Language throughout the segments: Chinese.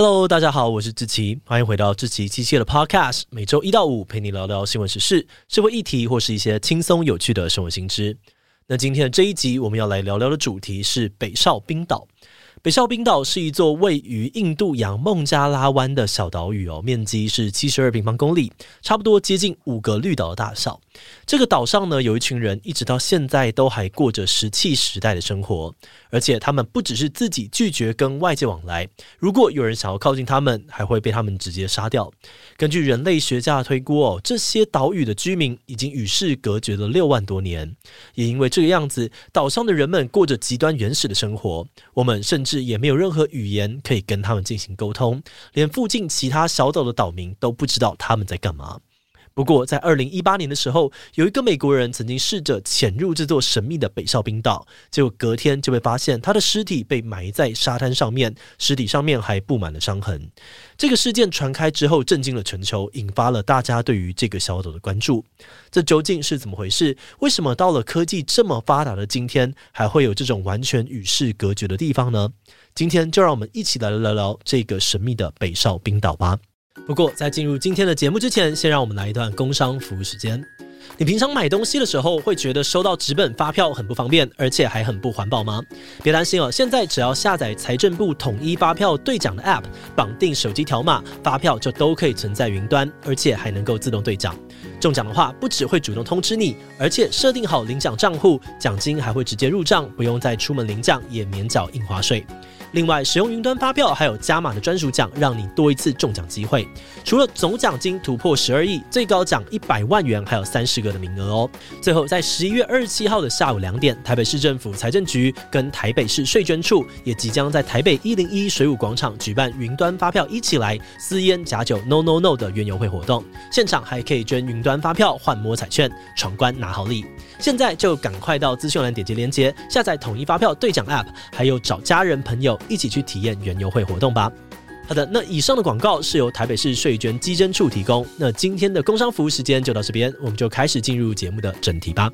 Hello，大家好，我是志奇，欢迎回到志奇机械的 Podcast，每周一到五陪你聊聊新闻时事、社会议题或是一些轻松有趣的生活新知。那今天的这一集我们要来聊聊的主题是北绍冰岛。北绍冰岛是一座位于印度洋孟加拉湾的小岛屿哦，面积是七十二平方公里，差不多接近五个绿岛的大小。这个岛上呢，有一群人一直到现在都还过着石器时代的生活，而且他们不只是自己拒绝跟外界往来，如果有人想要靠近他们，还会被他们直接杀掉。根据人类学家的推估哦，这些岛屿的居民已经与世隔绝了六万多年，也因为这个样子，岛上的人们过着极端原始的生活，我们甚至。也没有任何语言可以跟他们进行沟通，连附近其他小岛的岛民都不知道他们在干嘛。不过，在二零一八年的时候，有一个美国人曾经试着潜入这座神秘的北哨冰岛，结果隔天就被发现他的尸体被埋在沙滩上面，尸体上面还布满了伤痕。这个事件传开之后，震惊了全球，引发了大家对于这个小岛的关注。这究竟是怎么回事？为什么到了科技这么发达的今天，还会有这种完全与世隔绝的地方呢？今天就让我们一起来聊聊这个神秘的北哨冰岛吧。不过，在进入今天的节目之前，先让我们来一段工商服务时间。你平常买东西的时候，会觉得收到纸本发票很不方便，而且还很不环保吗？别担心哦，现在只要下载财政部统一发票兑奖的 App，绑定手机条码，发票就都可以存在云端，而且还能够自动兑奖。中奖的话，不只会主动通知你，而且设定好领奖账户，奖金还会直接入账，不用再出门领奖，也免缴印花税。另外，使用云端发票还有加码的专属奖，让你多一次中奖机会。除了总奖金突破十二亿，最高奖一百万元，还有三十个的名额哦。最后，在十一月二十七号的下午两点，台北市政府财政局跟台北市税捐处也即将在台北一零一水舞广场举办云端发票一起来私烟假酒 No No No 的园游会活动，现场还可以捐云端发票换摸彩券，闯关拿好礼。现在就赶快到资讯栏点击链接，下载统一发票兑奖 App，还有找家人朋友。一起去体验园游会活动吧。好的，那以上的广告是由台北市税捐稽征处提供。那今天的工商服务时间就到这边，我们就开始进入节目的正题吧。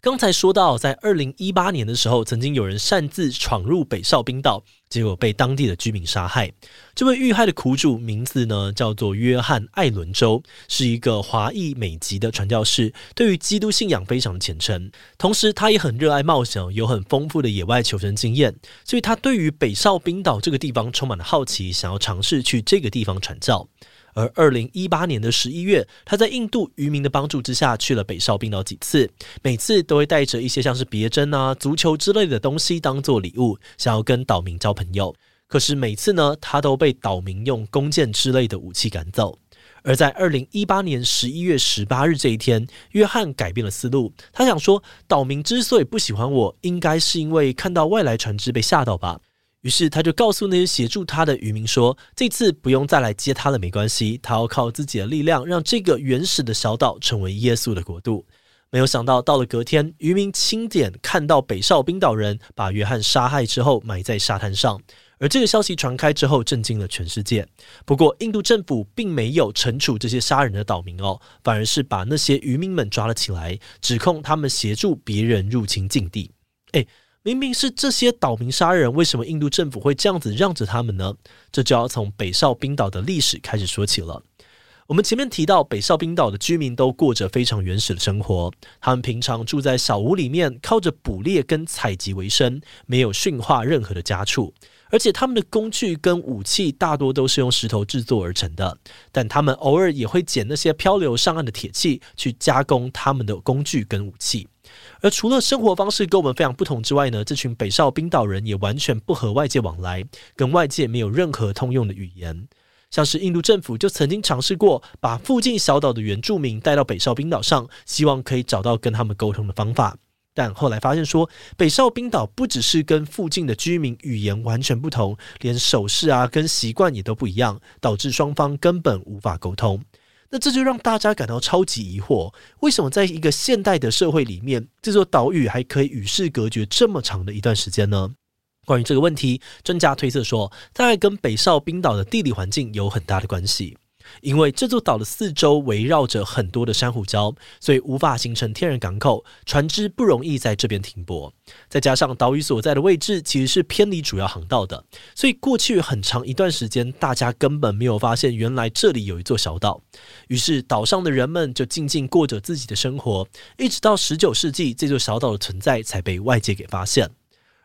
刚才说到，在二零一八年的时候，曾经有人擅自闯入北哨冰岛，结果被当地的居民杀害。这位遇害的苦主名字呢，叫做约翰·艾伦州，是一个华裔美籍的传教士，对于基督信仰非常的虔诚。同时，他也很热爱冒险，有很丰富的野外求生经验，所以他对于北少冰岛这个地方充满了好奇，想要尝试去这个地方传教。而二零一八年的十一月，他在印度渔民的帮助之下去了北哨冰岛几次，每次都会带着一些像是别针啊、足球之类的东西当做礼物，想要跟岛民交朋友。可是每次呢，他都被岛民用弓箭之类的武器赶走。而在二零一八年十一月十八日这一天，约翰改变了思路，他想说，岛民之所以不喜欢我，应该是因为看到外来船只被吓到吧。于是他就告诉那些协助他的渔民说：“这次不用再来接他了，没关系。他要靠自己的力量，让这个原始的小岛成为耶稣的国度。”没有想到，到了隔天，渔民亲眼看到北哨冰岛人把约翰杀害之后埋在沙滩上，而这个消息传开之后，震惊了全世界。不过，印度政府并没有惩处这些杀人的岛民哦，反而是把那些渔民们抓了起来，指控他们协助别人入侵境地。诶。明明是这些岛民杀人，为什么印度政府会这样子让着他们呢？这就要从北哨冰岛的历史开始说起了。我们前面提到，北哨冰岛的居民都过着非常原始的生活，他们平常住在小屋里面，靠着捕猎跟采集为生，没有驯化任何的家畜，而且他们的工具跟武器大多都是用石头制作而成的，但他们偶尔也会捡那些漂流上岸的铁器去加工他们的工具跟武器。而除了生活方式跟我们非常不同之外呢，这群北绍冰岛人也完全不和外界往来，跟外界没有任何通用的语言。像是印度政府就曾经尝试过把附近小岛的原住民带到北绍冰岛上，希望可以找到跟他们沟通的方法，但后来发现说，北绍冰岛不只是跟附近的居民语言完全不同，连手势啊跟习惯也都不一样，导致双方根本无法沟通。那这就让大家感到超级疑惑：为什么在一个现代的社会里面，这座岛屿还可以与世隔绝这么长的一段时间呢？关于这个问题，专家推测说，大概跟北少冰岛的地理环境有很大的关系。因为这座岛的四周围绕着很多的珊瑚礁，所以无法形成天然港口，船只不容易在这边停泊。再加上岛屿所在的位置其实是偏离主要航道的，所以过去很长一段时间，大家根本没有发现原来这里有一座小岛。于是岛上的人们就静静过着自己的生活，一直到十九世纪，这座小岛的存在才被外界给发现。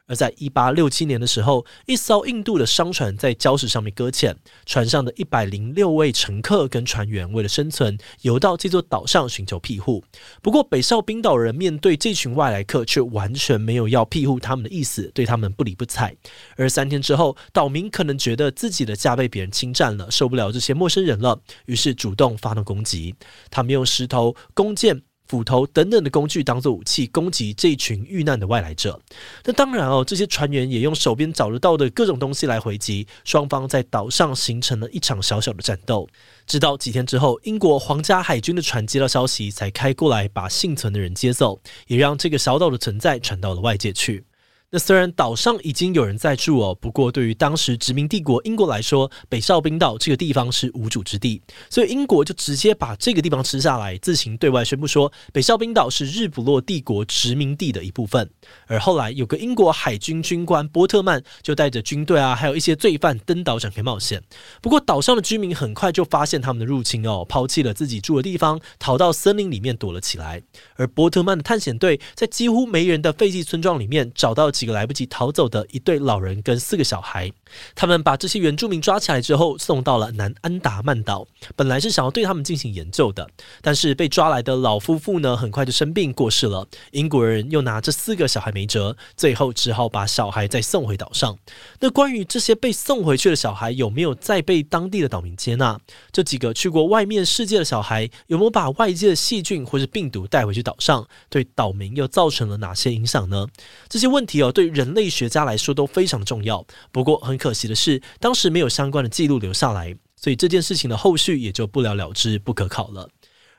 而在一八六七年的时候，一艘印度的商船在礁石上面搁浅，船上的一百零六位乘客跟船员为了生存，游到这座岛上寻求庇护。不过，北哨冰岛人面对这群外来客，却完全没有要庇护他们的意思，对他们不理不睬。而三天之后，岛民可能觉得自己的家被别人侵占了，受不了这些陌生人了，于是主动发动攻击。他们用石头、弓箭。斧头等等的工具当做武器攻击这一群遇难的外来者。那当然哦，这些船员也用手边找得到的各种东西来回击，双方在岛上形成了一场小小的战斗。直到几天之后，英国皇家海军的船接到消息，才开过来把幸存的人接走，也让这个小岛的存在传到了外界去。那虽然岛上已经有人在住哦，不过对于当时殖民帝国英国来说，北绍宾岛这个地方是无主之地，所以英国就直接把这个地方吃下来，自行对外宣布说，北绍宾岛是日不落帝国殖民地的一部分。而后来有个英国海军军官波特曼就带着军队啊，还有一些罪犯登岛展开冒险。不过岛上的居民很快就发现他们的入侵哦，抛弃了自己住的地方，逃到森林里面躲了起来。而波特曼的探险队在几乎没人的废弃村庄里面找到。几个来不及逃走的一对老人跟四个小孩，他们把这些原住民抓起来之后，送到了南安达曼岛。本来是想要对他们进行研究的，但是被抓来的老夫妇呢，很快就生病过世了。英国人又拿这四个小孩没辙，最后只好把小孩再送回岛上。那关于这些被送回去的小孩有没有再被当地的岛民接纳？这几个去过外面世界的小孩有没有把外界的细菌或是病毒带回去岛上？对岛民又造成了哪些影响呢？这些问题哦。对人类学家来说都非常重要。不过很可惜的是，当时没有相关的记录留下来，所以这件事情的后续也就不了了之、不可考了。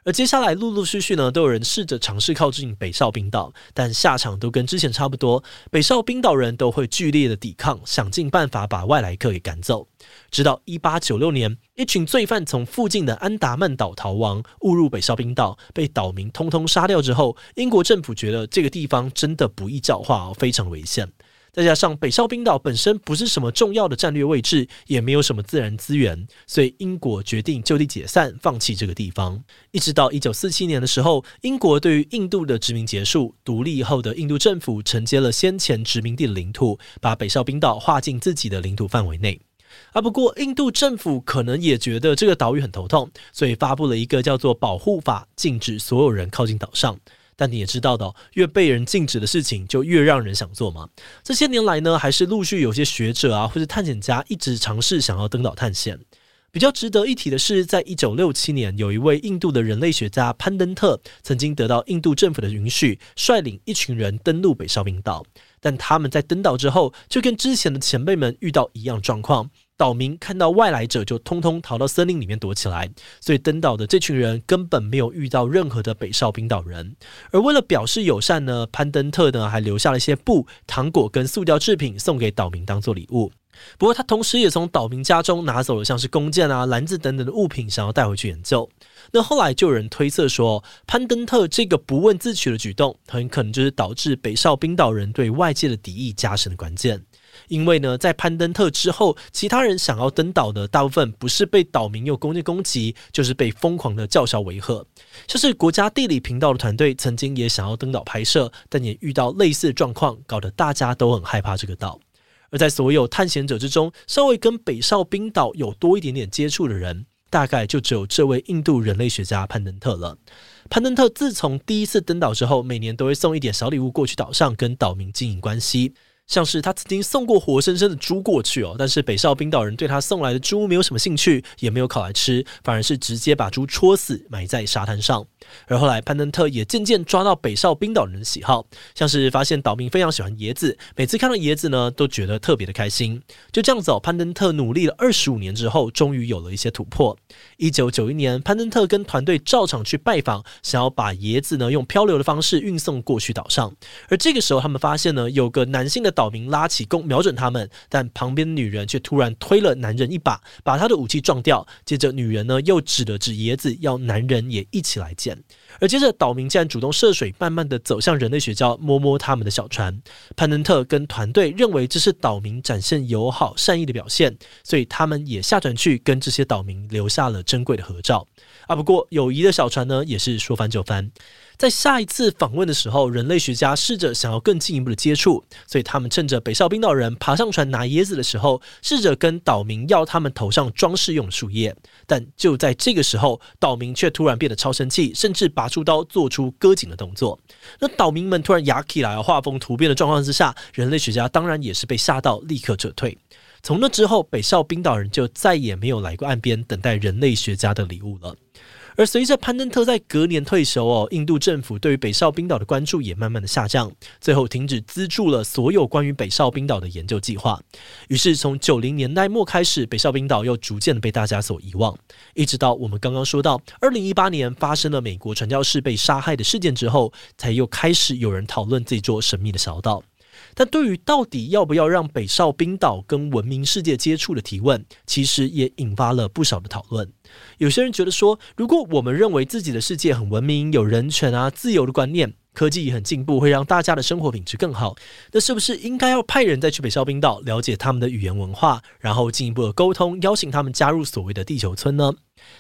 而接下来陆陆续续呢，都有人试着尝试靠近北哨冰岛，但下场都跟之前差不多。北哨冰岛人都会剧烈的抵抗，想尽办法把外来客给赶走。直到一八九六年，一群罪犯从附近的安达曼岛逃亡，误入北哨冰岛，被岛民通通杀掉之后，英国政府觉得这个地方真的不易教化，非常危险。再加上北哨冰岛本身不是什么重要的战略位置，也没有什么自然资源，所以英国决定就地解散，放弃这个地方。一直到一九四七年的时候，英国对于印度的殖民结束，独立后的印度政府承接了先前殖民地的领土，把北哨冰岛划进自己的领土范围内。啊，不过印度政府可能也觉得这个岛屿很头痛，所以发布了一个叫做《保护法》，禁止所有人靠近岛上。但你也知道的，越被人禁止的事情，就越让人想做嘛。这些年来呢，还是陆续有些学者啊，或者探险家一直尝试想要登岛探险。比较值得一提的是，在一九六七年，有一位印度的人类学家潘登特，曾经得到印度政府的允许，率领一群人登陆北哨冰岛。但他们在登岛之后，就跟之前的前辈们遇到一样状况。岛民看到外来者就通通逃到森林里面躲起来，所以登岛的这群人根本没有遇到任何的北哨冰岛人。而为了表示友善呢，潘登特呢还留下了一些布、糖果跟塑胶制品送给岛民当做礼物。不过他同时也从岛民家中拿走了像是弓箭啊、篮子等等的物品，想要带回去研究。那后来就有人推测说，潘登特这个不问自取的举动，很可能就是导致北哨冰岛人对外界的敌意加深的关键。因为呢，在潘登特之后，其他人想要登岛的大部分不是被岛民用弓箭攻击，就是被疯狂的叫嚣围吓。像是国家地理频道的团队曾经也想要登岛拍摄，但也遇到类似状况，搞得大家都很害怕这个岛。而在所有探险者之中，稍微跟北绍宾岛有多一点点接触的人，大概就只有这位印度人类学家潘登特了。潘登特自从第一次登岛之后，每年都会送一点小礼物过去岛上，跟岛民经营关系。像是他曾经送过活生生的猪过去哦，但是北绍宾岛人对他送来的猪没有什么兴趣，也没有烤来吃，反而是直接把猪戳死埋在沙滩上。而后来潘登特也渐渐抓到北绍宾岛人的喜好，像是发现岛民非常喜欢椰子，每次看到椰子呢，都觉得特别的开心。就这样子哦，潘登特努力了二十五年之后，终于有了一些突破。一九九一年，潘登特跟团队照常去拜访，想要把椰子呢用漂流的方式运送过去岛上。而这个时候，他们发现呢，有个男性的岛民拉起弓瞄准他们，但旁边的女人却突然推了男人一把，把他的武器撞掉。接着女人呢又指了指椰子，要男人也一起来见。而接着岛民竟然主动涉水，慢慢的走向人类学家，摸摸他们的小船。潘登特跟团队认为这是岛民展现友好善意的表现，所以他们也下船去跟这些岛民留下了珍贵的合照。啊，不过友谊的小船呢，也是说翻就翻。在下一次访问的时候，人类学家试着想要更进一步的接触，所以他们趁着北哨冰岛人爬上船拿椰子的时候，试着跟岛民要他们头上装饰用的树叶。但就在这个时候，岛民却突然变得超生气，甚至把出刀做出割颈的动作。那岛民们突然牙起来，画风突变的状况之下，人类学家当然也是被吓到，立刻撤退。从那之后，北哨冰岛人就再也没有来过岸边等待人类学家的礼物了。而随着潘登特在隔年退休哦，印度政府对于北少冰岛的关注也慢慢的下降，最后停止资助了所有关于北少冰岛的研究计划。于是从九零年代末开始，北少冰岛又逐渐的被大家所遗忘，一直到我们刚刚说到二零一八年发生了美国传教士被杀害的事件之后，才又开始有人讨论这座神秘的小岛。但对于到底要不要让北少冰岛跟文明世界接触的提问，其实也引发了不少的讨论。有些人觉得说，如果我们认为自己的世界很文明、有人权啊、自由的观念，科技也很进步，会让大家的生活品质更好，那是不是应该要派人再去北少冰岛了解他们的语言文化，然后进一步的沟通，邀请他们加入所谓的地球村呢？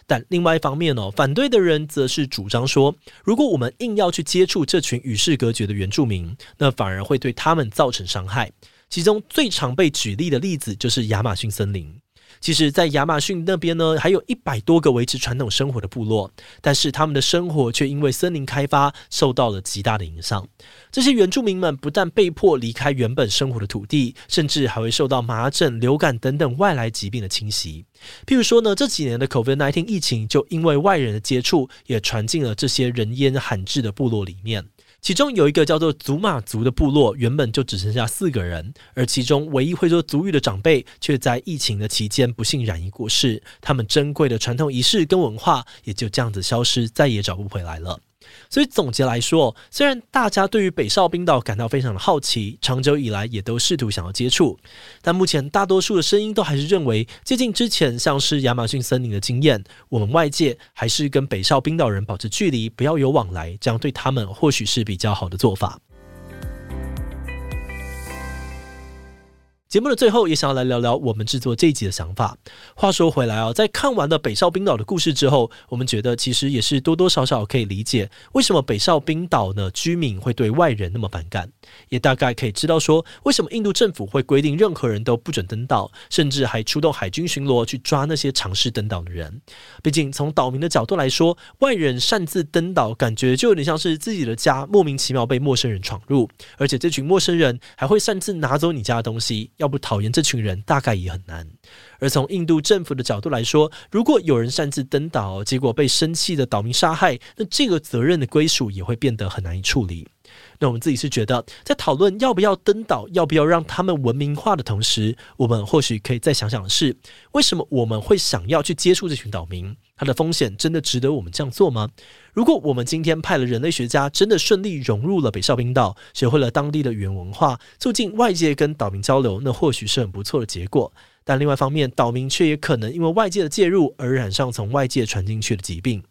但另外一方面哦，反对的人则是主张说，如果我们硬要去接触这群与世隔绝的原住民，那反而会对他们造成伤害。其中最常被举例的例子就是亚马逊森林。其实，在亚马逊那边呢，还有一百多个维持传统生活的部落，但是他们的生活却因为森林开发受到了极大的影响。这些原住民们不但被迫离开原本生活的土地，甚至还会受到麻疹、流感等等外来疾病的侵袭。譬如说呢，这几年的 COVID-19 疫情，就因为外人的接触，也传进了这些人烟罕至的部落里面。其中有一个叫做祖玛族的部落，原本就只剩下四个人，而其中唯一会说族语的长辈，却在疫情的期间不幸染疫过世，他们珍贵的传统仪式跟文化也就这样子消失，再也找不回来了。所以总结来说，虽然大家对于北少冰岛感到非常的好奇，长久以来也都试图想要接触，但目前大多数的声音都还是认为，接近之前像是亚马逊森林的经验，我们外界还是跟北少冰岛人保持距离，不要有往来，这样对他们或许是比较好的做法。节目的最后，也想要来聊聊我们制作这一集的想法。话说回来啊，在看完了北少冰岛的故事之后，我们觉得其实也是多多少少可以理解为什么北少冰岛呢居民会对外人那么反感，也大概可以知道说为什么印度政府会规定任何人都不准登岛，甚至还出动海军巡逻去抓那些尝试登岛的人。毕竟从岛民的角度来说，外人擅自登岛，感觉就有点像是自己的家莫名其妙被陌生人闯入，而且这群陌生人还会擅自拿走你家的东西。要不讨厌这群人，大概也很难。而从印度政府的角度来说，如果有人擅自登岛，结果被生气的岛民杀害，那这个责任的归属也会变得很难以处理。那我们自己是觉得，在讨论要不要登岛、要不要让他们文明化的同时，我们或许可以再想想的是，为什么我们会想要去接触这群岛民？它的风险真的值得我们这样做吗？如果我们今天派了人类学家，真的顺利融入了北哨冰岛，学会了当地的语言文化，促进外界跟岛民交流，那或许是很不错的结果。但另外一方面，岛民却也可能因为外界的介入而染上从外界传进去的疾病。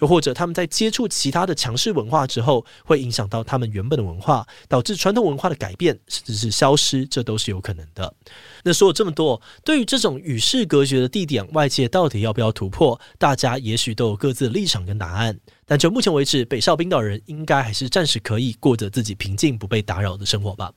又或者他们在接触其他的强势文化之后，会影响到他们原本的文化，导致传统文化的改变甚至是消失，这都是有可能的。那说了这么多，对于这种与世隔绝的地点，外界到底要不要突破？大家也许都有各自的立场跟答案。但就目前为止，北少冰岛人应该还是暂时可以过着自己平静不被打扰的生活吧。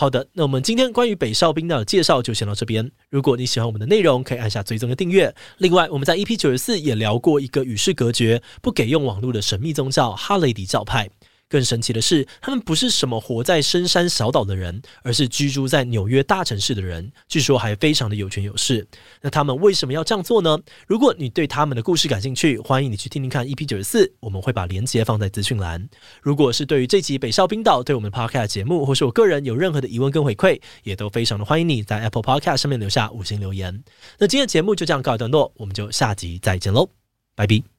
好的，那我们今天关于北哨兵的介绍就先到这边。如果你喜欢我们的内容，可以按下追踪的订阅。另外，我们在 EP 九十四也聊过一个与世隔绝、不给用网络的神秘宗教——哈雷迪教派。更神奇的是，他们不是什么活在深山小岛的人，而是居住在纽约大城市的人，据说还非常的有权有势。那他们为什么要这样做呢？如果你对他们的故事感兴趣，欢迎你去听听看 EP 九十四，我们会把链接放在资讯栏。如果是对于这集北少冰岛对我们 Podcast 节目，或是我个人有任何的疑问跟回馈，也都非常的欢迎你在 Apple Podcast 上面留下五星留言。那今天的节目就这样告一段落，我们就下集再见喽，拜拜。